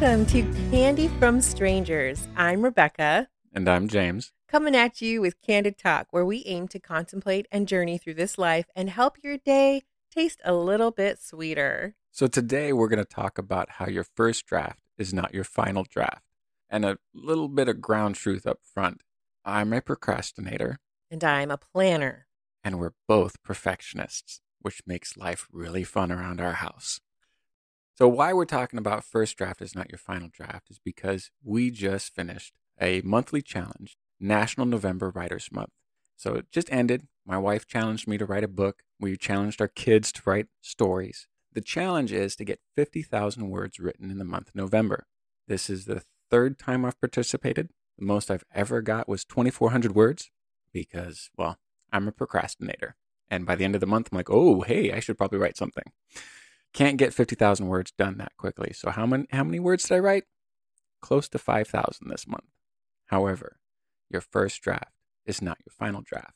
Welcome to Candy from Strangers. I'm Rebecca, And I'm James. coming at you with Candid Talk, where we aim to contemplate and journey through this life and help your day taste a little bit sweeter. So today we're going to talk about how your first draft is not your final draft. And a little bit of ground truth up front. I'm a procrastinator, And I'm a planner. and we're both perfectionists, which makes life really fun around our house. So, why we're talking about first draft is not your final draft is because we just finished a monthly challenge, National November Writers Month. So, it just ended. My wife challenged me to write a book. We challenged our kids to write stories. The challenge is to get 50,000 words written in the month of November. This is the third time I've participated. The most I've ever got was 2,400 words because, well, I'm a procrastinator. And by the end of the month, I'm like, oh, hey, I should probably write something. Can't get 50,000 words done that quickly. So, how many, how many words did I write? Close to 5,000 this month. However, your first draft is not your final draft.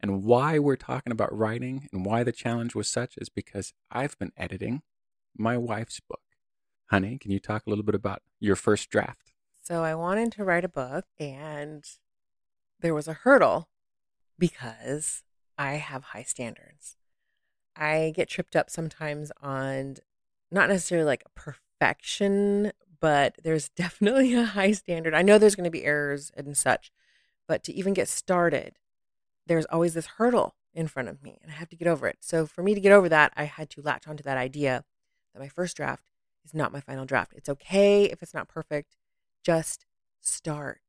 And why we're talking about writing and why the challenge was such is because I've been editing my wife's book. Honey, can you talk a little bit about your first draft? So I wanted to write a book, and there was a hurdle because I have high standards. I get tripped up sometimes on not necessarily like perfection, but there's definitely a high standard. I know there's going to be errors and such, but to even get started, there's always this hurdle in front of me, and I have to get over it. So for me to get over that, I had to latch onto that idea that my first draft is not my final draft. It's okay if it's not perfect, just start.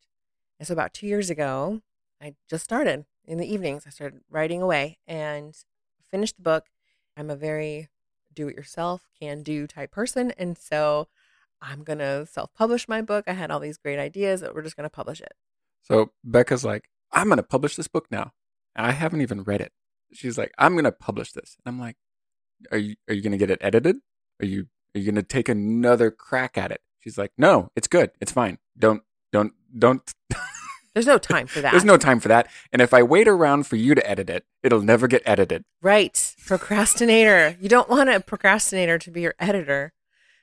And so about two years ago, I just started in the evenings. I started writing away and finished the book. I'm a very do it yourself, can do type person. And so I'm going to self publish my book. I had all these great ideas that we're just going to publish it. So Becca's like, I'm going to publish this book now. And I haven't even read it. She's like, I'm going to publish this. And I'm like, are you, are you going to get it edited? Are you, are you going to take another crack at it? She's like, no, it's good. It's fine. Don't, don't, don't. There's no time for that. There's no time for that. And if I wait around for you to edit it, it'll never get edited. Right. Procrastinator. you don't want a procrastinator to be your editor.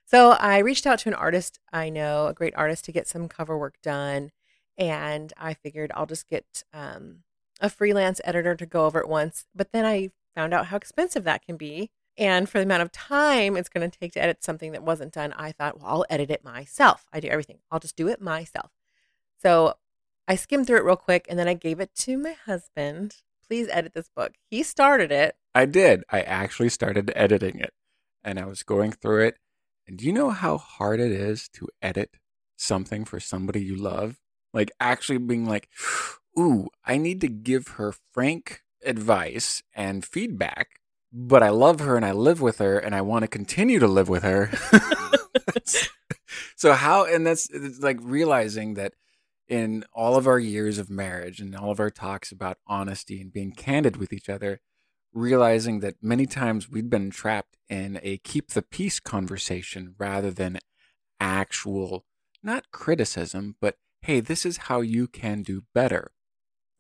So I reached out to an artist I know, a great artist, to get some cover work done. And I figured I'll just get um, a freelance editor to go over it once. But then I found out how expensive that can be. And for the amount of time it's going to take to edit something that wasn't done, I thought, well, I'll edit it myself. I do everything. I'll just do it myself. So I skimmed through it real quick and then I gave it to my husband. Please edit this book. He started it. I did. I actually started editing it and I was going through it. And do you know how hard it is to edit something for somebody you love? Like actually being like, ooh, I need to give her frank advice and feedback, but I love her and I live with her and I want to continue to live with her. so, how, and that's it's like realizing that in all of our years of marriage and all of our talks about honesty and being candid with each other, realizing that many times we'd been trapped in a keep the peace conversation rather than actual, not criticism, but hey, this is how you can do better.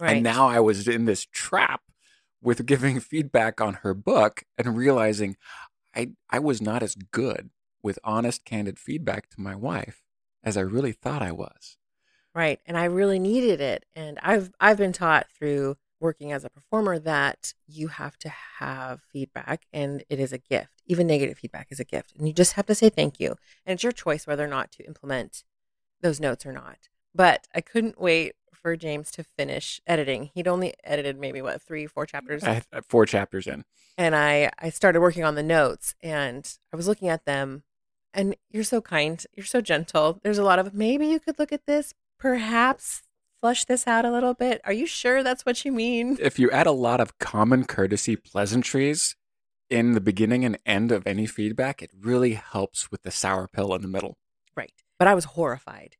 Right. And now I was in this trap with giving feedback on her book and realizing I, I was not as good with honest, candid feedback to my wife as I really thought I was. Right. And I really needed it. And I've I've been taught through working as a performer that you have to have feedback and it is a gift. Even negative feedback is a gift. And you just have to say thank you. And it's your choice whether or not to implement those notes or not. But I couldn't wait for James to finish editing. He'd only edited maybe what, three, four chapters. I had four chapters in. and I I started working on the notes and I was looking at them and you're so kind, you're so gentle. There's a lot of maybe you could look at this, perhaps flush this out a little bit. Are you sure that's what you mean? If you add a lot of common courtesy pleasantries in the beginning and end of any feedback, it really helps with the sour pill in the middle. Right. But I was horrified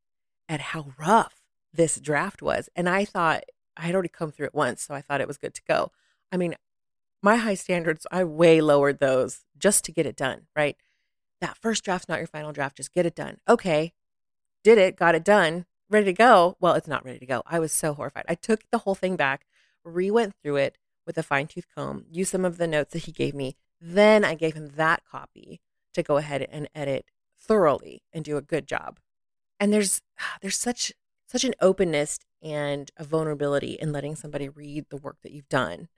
at how rough this draft was. And I thought I had already come through it once, so I thought it was good to go. I mean, my high standards, I way lowered those just to get it done, right? That first draft's not your final draft, just get it done. Okay, did it, got it done, ready to go. Well, it's not ready to go. I was so horrified. I took the whole thing back, re went through it with a fine tooth comb, used some of the notes that he gave me. Then I gave him that copy to go ahead and edit thoroughly and do a good job. And there's there's such such an openness and a vulnerability in letting somebody read the work that you've done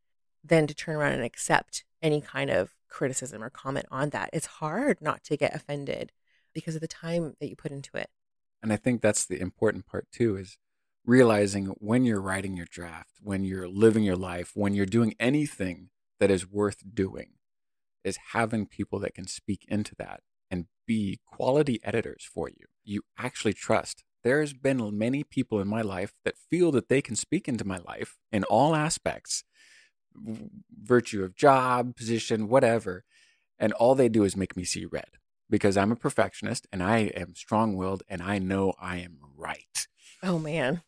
than to turn around and accept any kind of criticism or comment on that. It's hard not to get offended because of the time that you put into it. And I think that's the important part too is realizing when you're writing your draft, when you're living your life, when you're doing anything that is worth doing, is having people that can speak into that and be quality editors for you. You actually trust. There's been many people in my life that feel that they can speak into my life in all aspects virtue of job, position, whatever. And all they do is make me see red because I'm a perfectionist and I am strong willed and I know I am right. Oh, man.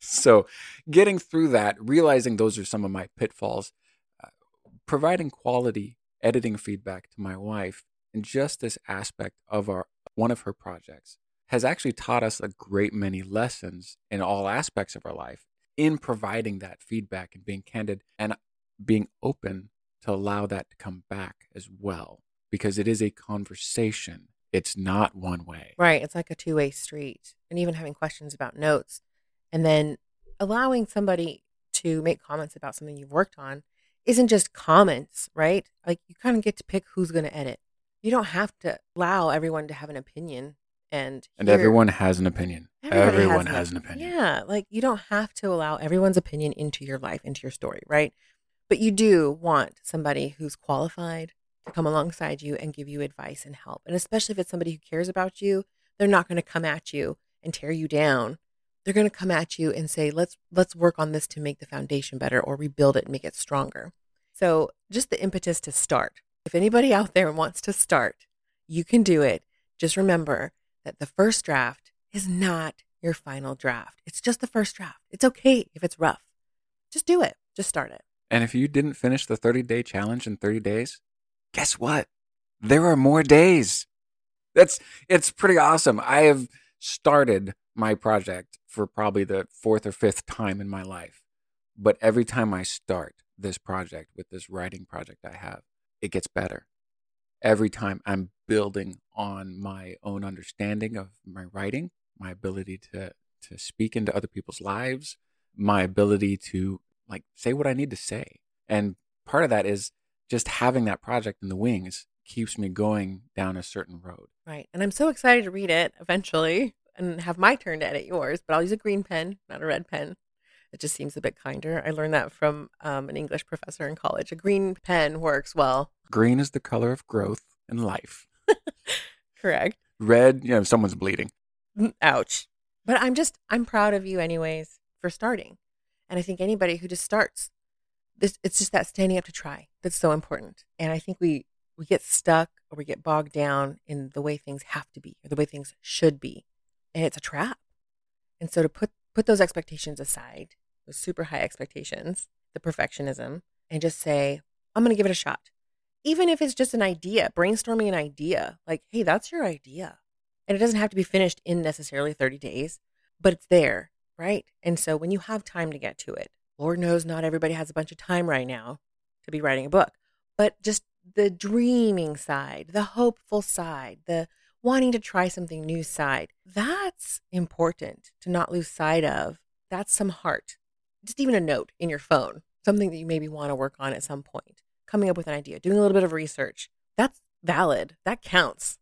So, getting through that, realizing those are some of my pitfalls, uh, providing quality editing feedback to my wife, and just this aspect of our one of her projects has actually taught us a great many lessons in all aspects of our life in providing that feedback and being candid and being open to allow that to come back as well because it is a conversation it's not one way right it's like a two-way street and even having questions about notes and then allowing somebody to make comments about something you've worked on isn't just comments right like you kind of get to pick who's going to edit you don't have to allow everyone to have an opinion and and everyone has an opinion. Everyone has, has an opinion. Yeah, like you don't have to allow everyone's opinion into your life, into your story, right? But you do want somebody who's qualified to come alongside you and give you advice and help. And especially if it's somebody who cares about you, they're not going to come at you and tear you down. They're going to come at you and say, "Let's let's work on this to make the foundation better or rebuild it and make it stronger." So, just the impetus to start. If anybody out there wants to start, you can do it. Just remember, that the first draft is not your final draft. It's just the first draft. It's okay if it's rough. Just do it. Just start it. And if you didn't finish the 30 day challenge in 30 days, guess what? There are more days. That's it's pretty awesome. I have started my project for probably the fourth or fifth time in my life. But every time I start this project with this writing project I have, it gets better every time I'm building on my own understanding of my writing, my ability to to speak into other people's lives, my ability to like say what I need to say. And part of that is just having that project in the wings keeps me going down a certain road. Right. And I'm so excited to read it eventually and have my turn to edit yours, but I'll use a green pen, not a red pen. It just seems a bit kinder. I learned that from um, an English professor in college. A green pen works well Green is the color of growth and life. Correct. Red, you know, someone's bleeding. Mm, ouch. But I'm just, I'm proud of you, anyways, for starting. And I think anybody who just starts, this, it's just that standing up to try that's so important. And I think we, we get stuck or we get bogged down in the way things have to be or the way things should be. And it's a trap. And so to put, put those expectations aside, those super high expectations, the perfectionism, and just say, I'm going to give it a shot even if it's just an idea, brainstorming an idea, like, hey, that's your idea. And it doesn't have to be finished in necessarily 30 days, but it's there, right? And so when you have time to get to it, Lord knows not everybody has a bunch of time right now to be writing a book, but just the dreaming side, the hopeful side, the wanting to try something new side, that's important to not lose sight of. That's some heart. Just even a note in your phone, something that you maybe want to work on at some point coming up with an idea, doing a little bit of research. That's valid. That counts.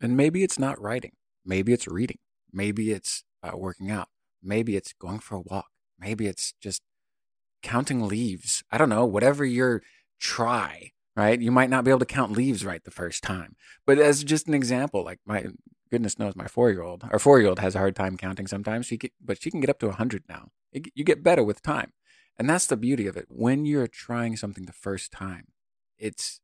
And maybe it's not writing. Maybe it's reading. Maybe it's uh, working out. Maybe it's going for a walk. Maybe it's just counting leaves. I don't know, whatever your try, right? You might not be able to count leaves right the first time. But as just an example, like my goodness knows my four year old, our four year old has a hard time counting sometimes. She get, but she can get up to 100 now. It, you get better with time. And that's the beauty of it. When you're trying something the first time, it's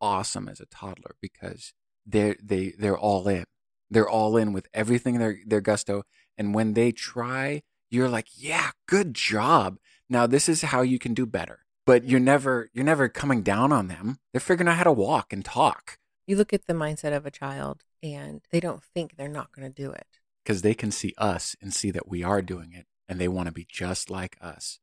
awesome as a toddler because they're they they're all in. They're all in with everything their their gusto. And when they try, you're like, yeah, good job. Now this is how you can do better. But you're never you're never coming down on them. They're figuring out how to walk and talk. You look at the mindset of a child and they don't think they're not going to do it. Because they can see us and see that we are doing it and they want to be just like us.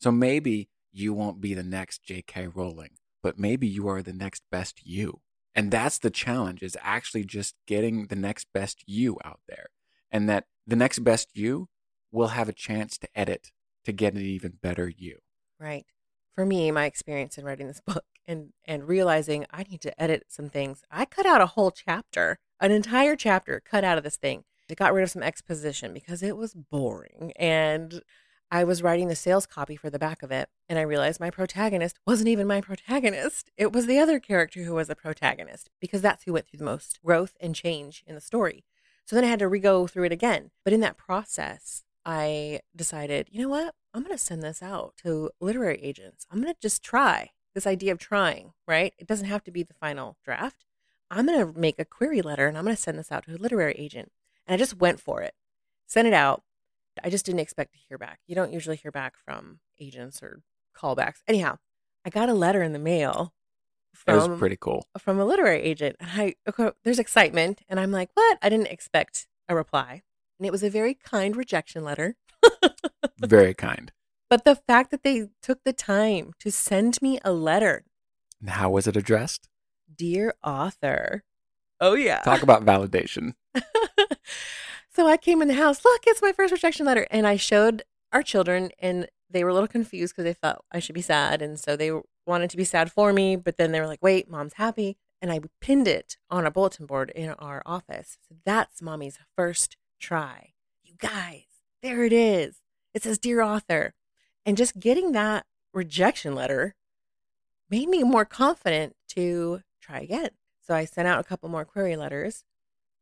So maybe you won't be the next J.K. Rowling, but maybe you are the next best you. And that's the challenge is actually just getting the next best you out there. And that the next best you will have a chance to edit to get an even better you. Right. For me, my experience in writing this book and and realizing I need to edit some things, I cut out a whole chapter, an entire chapter cut out of this thing. It got rid of some exposition because it was boring and I was writing the sales copy for the back of it, and I realized my protagonist wasn't even my protagonist. It was the other character who was the protagonist because that's who went through the most growth and change in the story. So then I had to re go through it again. But in that process, I decided, you know what? I'm going to send this out to literary agents. I'm going to just try this idea of trying, right? It doesn't have to be the final draft. I'm going to make a query letter and I'm going to send this out to a literary agent. And I just went for it, sent it out. I just didn't expect to hear back. You don't usually hear back from agents or callbacks. Anyhow, I got a letter in the mail That was pretty cool. from a literary agent, and I there's excitement, and I'm like, what? I didn't expect a reply, and it was a very kind rejection letter. Very kind. But the fact that they took the time to send me a letter, And how was it addressed? dear author. Oh yeah. Talk about validation. so I came in the house. Look, it's my first rejection letter, and I showed our children, and they were a little confused because they thought I should be sad, and so they wanted to be sad for me. But then they were like, "Wait, mom's happy," and I pinned it on a bulletin board in our office. So that's mommy's first try. You guys, there it is. It says, "Dear author," and just getting that rejection letter made me more confident to try again. So I sent out a couple more query letters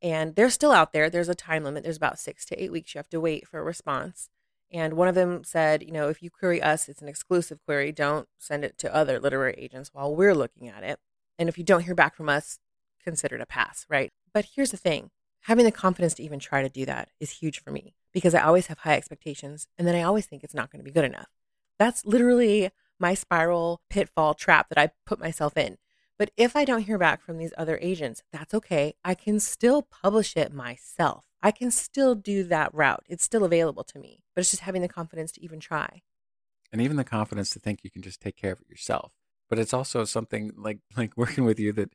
and they're still out there. There's a time limit. There's about six to eight weeks you have to wait for a response. And one of them said, you know, if you query us, it's an exclusive query. Don't send it to other literary agents while we're looking at it. And if you don't hear back from us, consider it a pass, right? But here's the thing having the confidence to even try to do that is huge for me because I always have high expectations and then I always think it's not going to be good enough. That's literally my spiral pitfall trap that I put myself in. But if I don't hear back from these other agents, that's okay. I can still publish it myself. I can still do that route. It's still available to me, but it's just having the confidence to even try. and even the confidence to think you can just take care of it yourself. But it's also something like like working with you that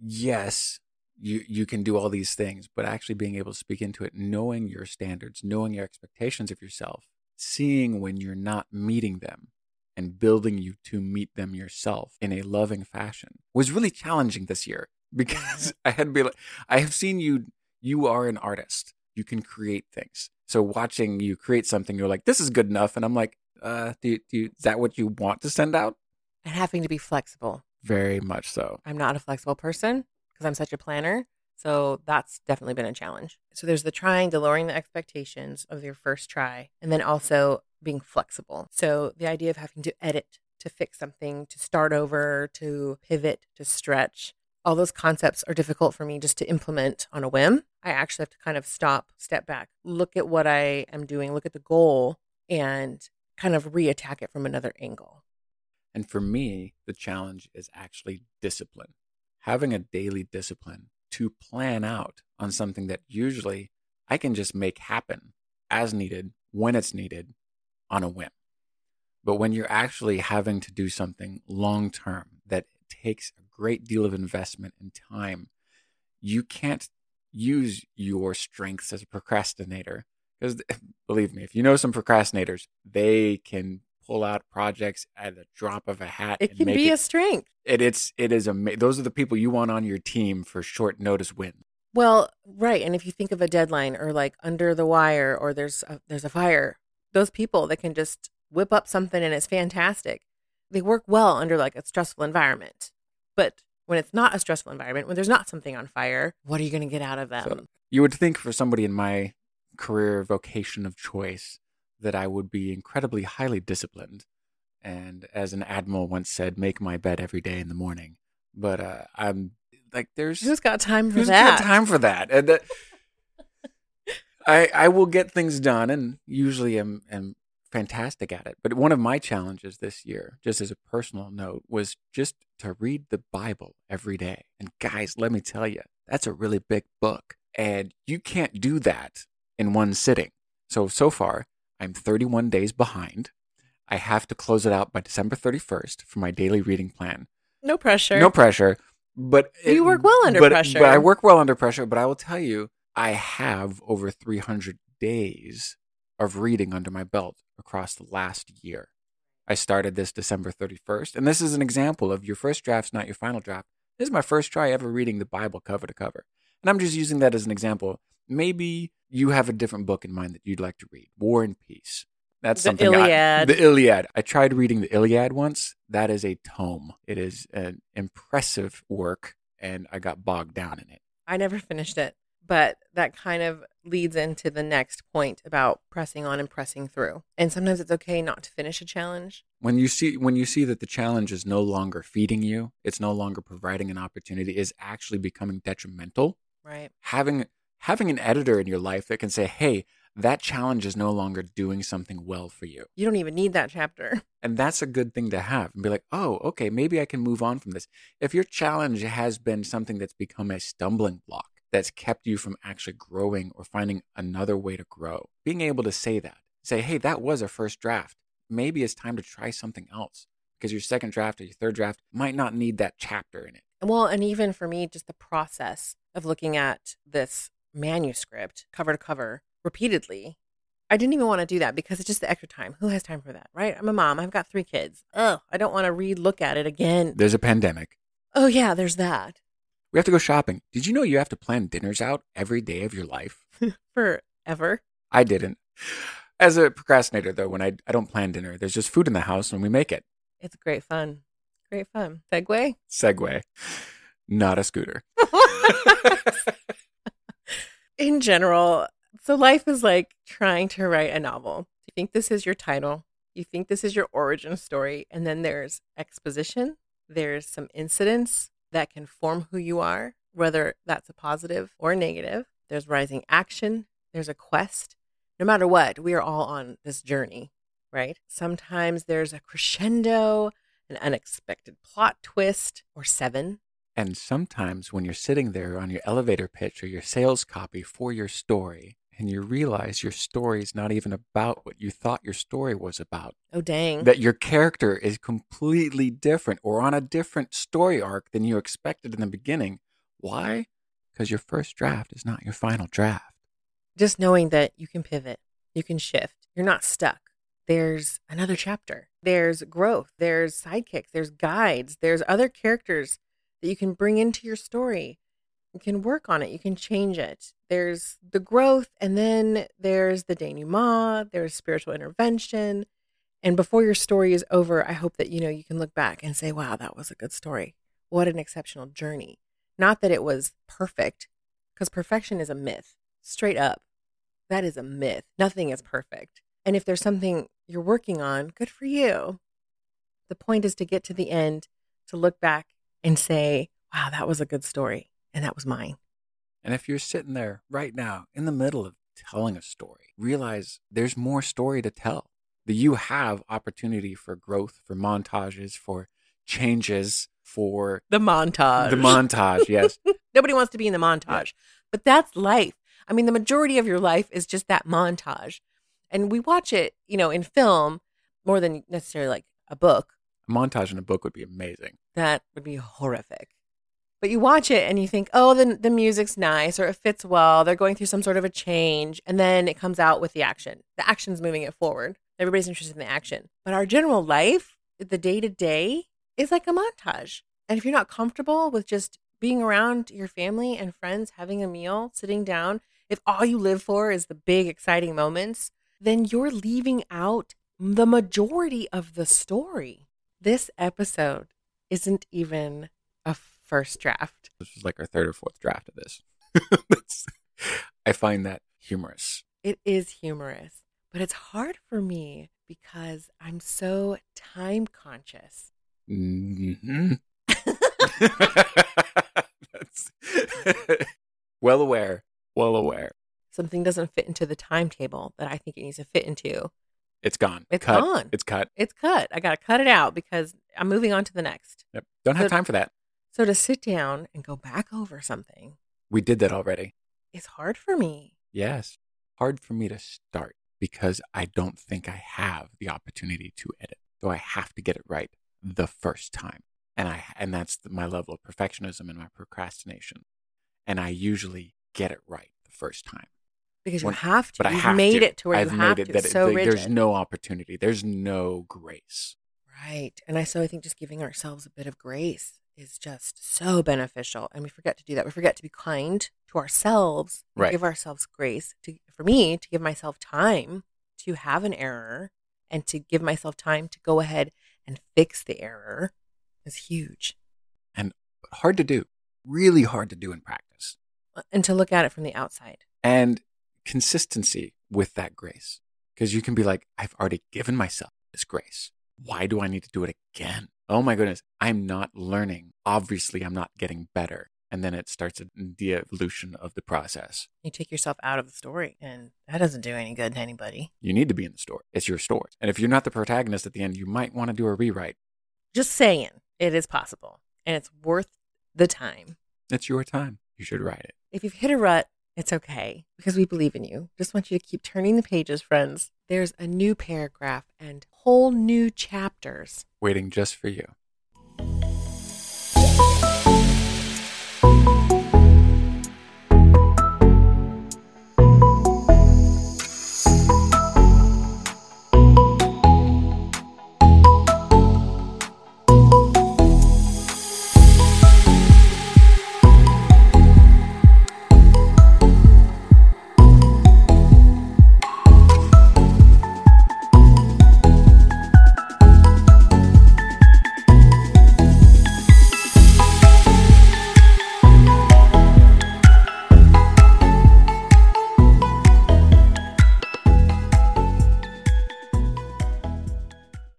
yes, you you can do all these things, but actually being able to speak into it, knowing your standards, knowing your expectations of yourself, seeing when you're not meeting them and building you to meet them yourself in a loving fashion was really challenging this year because I had to be like I have seen you you are an artist. You can create things. So watching you create something, you're like, this is good enough. And I'm like, uh, do do you, is that what you want to send out? And having to be flexible. Very much so. I'm not a flexible person because I'm such a planner. So that's definitely been a challenge. So there's the trying, the lowering the expectations of your first try, and then also being flexible. So the idea of having to edit, to fix something, to start over, to pivot, to stretch, all those concepts are difficult for me just to implement on a whim. I actually have to kind of stop, step back, look at what I am doing, look at the goal, and kind of reattack it from another angle. And for me, the challenge is actually discipline. Having a daily discipline to plan out on something that usually I can just make happen as needed, when it's needed, on a whim. But when you're actually having to do something long term that takes a great deal of investment and time, you can't use your strengths as a procrastinator. Because believe me, if you know some procrastinators, they can pull out projects at the drop of a hat. It can be it, a strength. it it's it is ama- Those are the people you want on your team for short notice wins. Well, right, and if you think of a deadline or like under the wire or there's a, there's a fire, those people that can just whip up something and it's fantastic. They work well under like a stressful environment. But when it's not a stressful environment, when there's not something on fire, what are you going to get out of them? So you would think for somebody in my career vocation of choice that I would be incredibly highly disciplined. And as an admiral once said, make my bed every day in the morning. But uh, I'm like, there's Who's got time for who's that? got time for that? And that I I will get things done, and usually am am fantastic at it. But one of my challenges this year, just as a personal note, was just to read the Bible every day. And guys, let me tell you, that's a really big book, and you can't do that in one sitting. So so far, I'm 31 days behind. I have to close it out by December 31st for my daily reading plan. No pressure. No pressure. But You work well under but- pressure. But I work well under pressure. But I will tell you, I have over 300 days of reading under my belt across the last year. I started this December 31st, and this is an example of your first draft's not your final draft. This is my first try ever reading the Bible cover to cover. And I'm just using that as an example. Maybe you have a different book in mind that you'd like to read War and Peace. That's The something I- Iliad. the Iliad. I tried reading the Iliad once. That is a tome. It is an impressive work, and I got bogged down in it. I never finished it, but that kind of leads into the next point about pressing on and pressing through. And sometimes it's okay not to finish a challenge. When you see when you see that the challenge is no longer feeding you, it's no longer providing an opportunity, is actually becoming detrimental. Right. Having having an editor in your life that can say, "Hey, that challenge is no longer doing something well for you." You don't even need that chapter. And that's a good thing to have and be like, oh, okay, maybe I can move on from this. If your challenge has been something that's become a stumbling block, that's kept you from actually growing or finding another way to grow, being able to say that, say, hey, that was a first draft. Maybe it's time to try something else because your second draft or your third draft might not need that chapter in it. Well, and even for me, just the process of looking at this manuscript cover to cover repeatedly, I didn't even want to do that because it's just the extra time. Who has time for that, right? I'm a mom. I've got three kids. Oh, I don't want to read, look at it again. There's a pandemic. Oh, yeah, there's that. We have to go shopping. Did you know you have to plan dinners out every day of your life? Forever. I didn't. As a procrastinator, though, when I, I don't plan dinner, there's just food in the house when we make it. It's great fun. Great fun. Segway? Segway, not a scooter. in general, so life is like trying to write a novel. You think this is your title, you think this is your origin story, and then there's exposition, there's some incidents that can form who you are, whether that's a positive or negative. There's rising action, there's a quest. No matter what, we are all on this journey, right? Sometimes there's a crescendo, an unexpected plot twist, or seven. And sometimes when you're sitting there on your elevator pitch or your sales copy for your story, and you realize your story is not even about what you thought your story was about, Oh, dang. that your character is completely different or on a different story arc than you expected in the beginning. Why? Because your first draft is not your final draft. just knowing that you can pivot, you can shift, you're not stuck. There's another chapter, there's growth, there's sidekicks, there's guides, there's other characters that you can bring into your story. You can work on it, you can change it. There's the growth, and then there's the denouement, there's spiritual intervention. And before your story is over, I hope that you know you can look back and say, wow, that was a good story. What an exceptional journey. Not that it was perfect, because perfection is a myth straight up. That is a myth. Nothing is perfect. And if there's something you're working on, good for you. The point is to get to the end, to look back and say, wow, that was a good story. And that was mine. And if you're sitting there right now in the middle of telling a story, realize there's more story to tell. That you have opportunity for growth, for montages, for changes, for The montage. the montage. Yes. Nobody wants to be in the montage, but that's life. I mean, the majority of your life is just that montage. And we watch it, you know, in film more than necessarily like a book. A montage in a book would be amazing. that would be horrific. But you watch it and you think, oh, the, the music's nice or it fits well. They're going through some sort of a change. And then it comes out with the action. The action's moving it forward. Everybody's interested in the action. But our general life, the day to day, is like a montage. And if you're not comfortable with just being around your family and friends, having a meal, sitting down, if all you live for is the big, exciting moments, then you're leaving out the majority of the story. This episode isn't even a first draft. This was like our third or fourth draft of this. I find that humorous. It is humorous, but it's hard for me because I'm so time conscious. hmm That's well aware. Well aware. Something doesn't fit into the timetable that I think it needs to fit into. It's gone. It's cut. gone. It's cut. It's cut. I got to cut it out because I'm moving on to the next. Yep. Don't have So- time for that. So to sit down and go back over something We did that already. It's hard for me. Yes. Hard for me to start because I don't think I have the opportunity to edit. So I have to get it right the first time. And I and that's the, my level of perfectionism and my procrastination. And I usually get it right the first time. Because you When- have to. But I have made to. it to where I've you made have it to. that It's so rigid. there's no opportunity. There's no grace. Right. And I so I think just giving ourselves a bit of grace is just so beneficial. And we forget to do that. We forget to be kind to ourselves. Right. Give ourselves grace to for me to give myself time to have an error and to give myself time to go ahead and fix the error is huge. And hard to do. Really hard to do in practice. Uh, And to look at it from the outside. and consistency with that grace. Because you can be like, I've already given myself this grace. Why do I need to do it again? Oh my goodness, I'm not learning. Obviously, I'm not getting better. And then it starts a, the evolution of the process. You take yourself out of the story and that doesn't do any good to anybody. You need to be in the story. It's your story. And if you're not the protagonist at the end, you might want to do a rewrite. Just saying, it is possible and it's worth the time. It's your time. You should write it. If you've hit a rut, it's okay because we believe in you. Just want you to keep turning the pages, friends. There's a new paragraph and whole new chapters. Waiting just for you.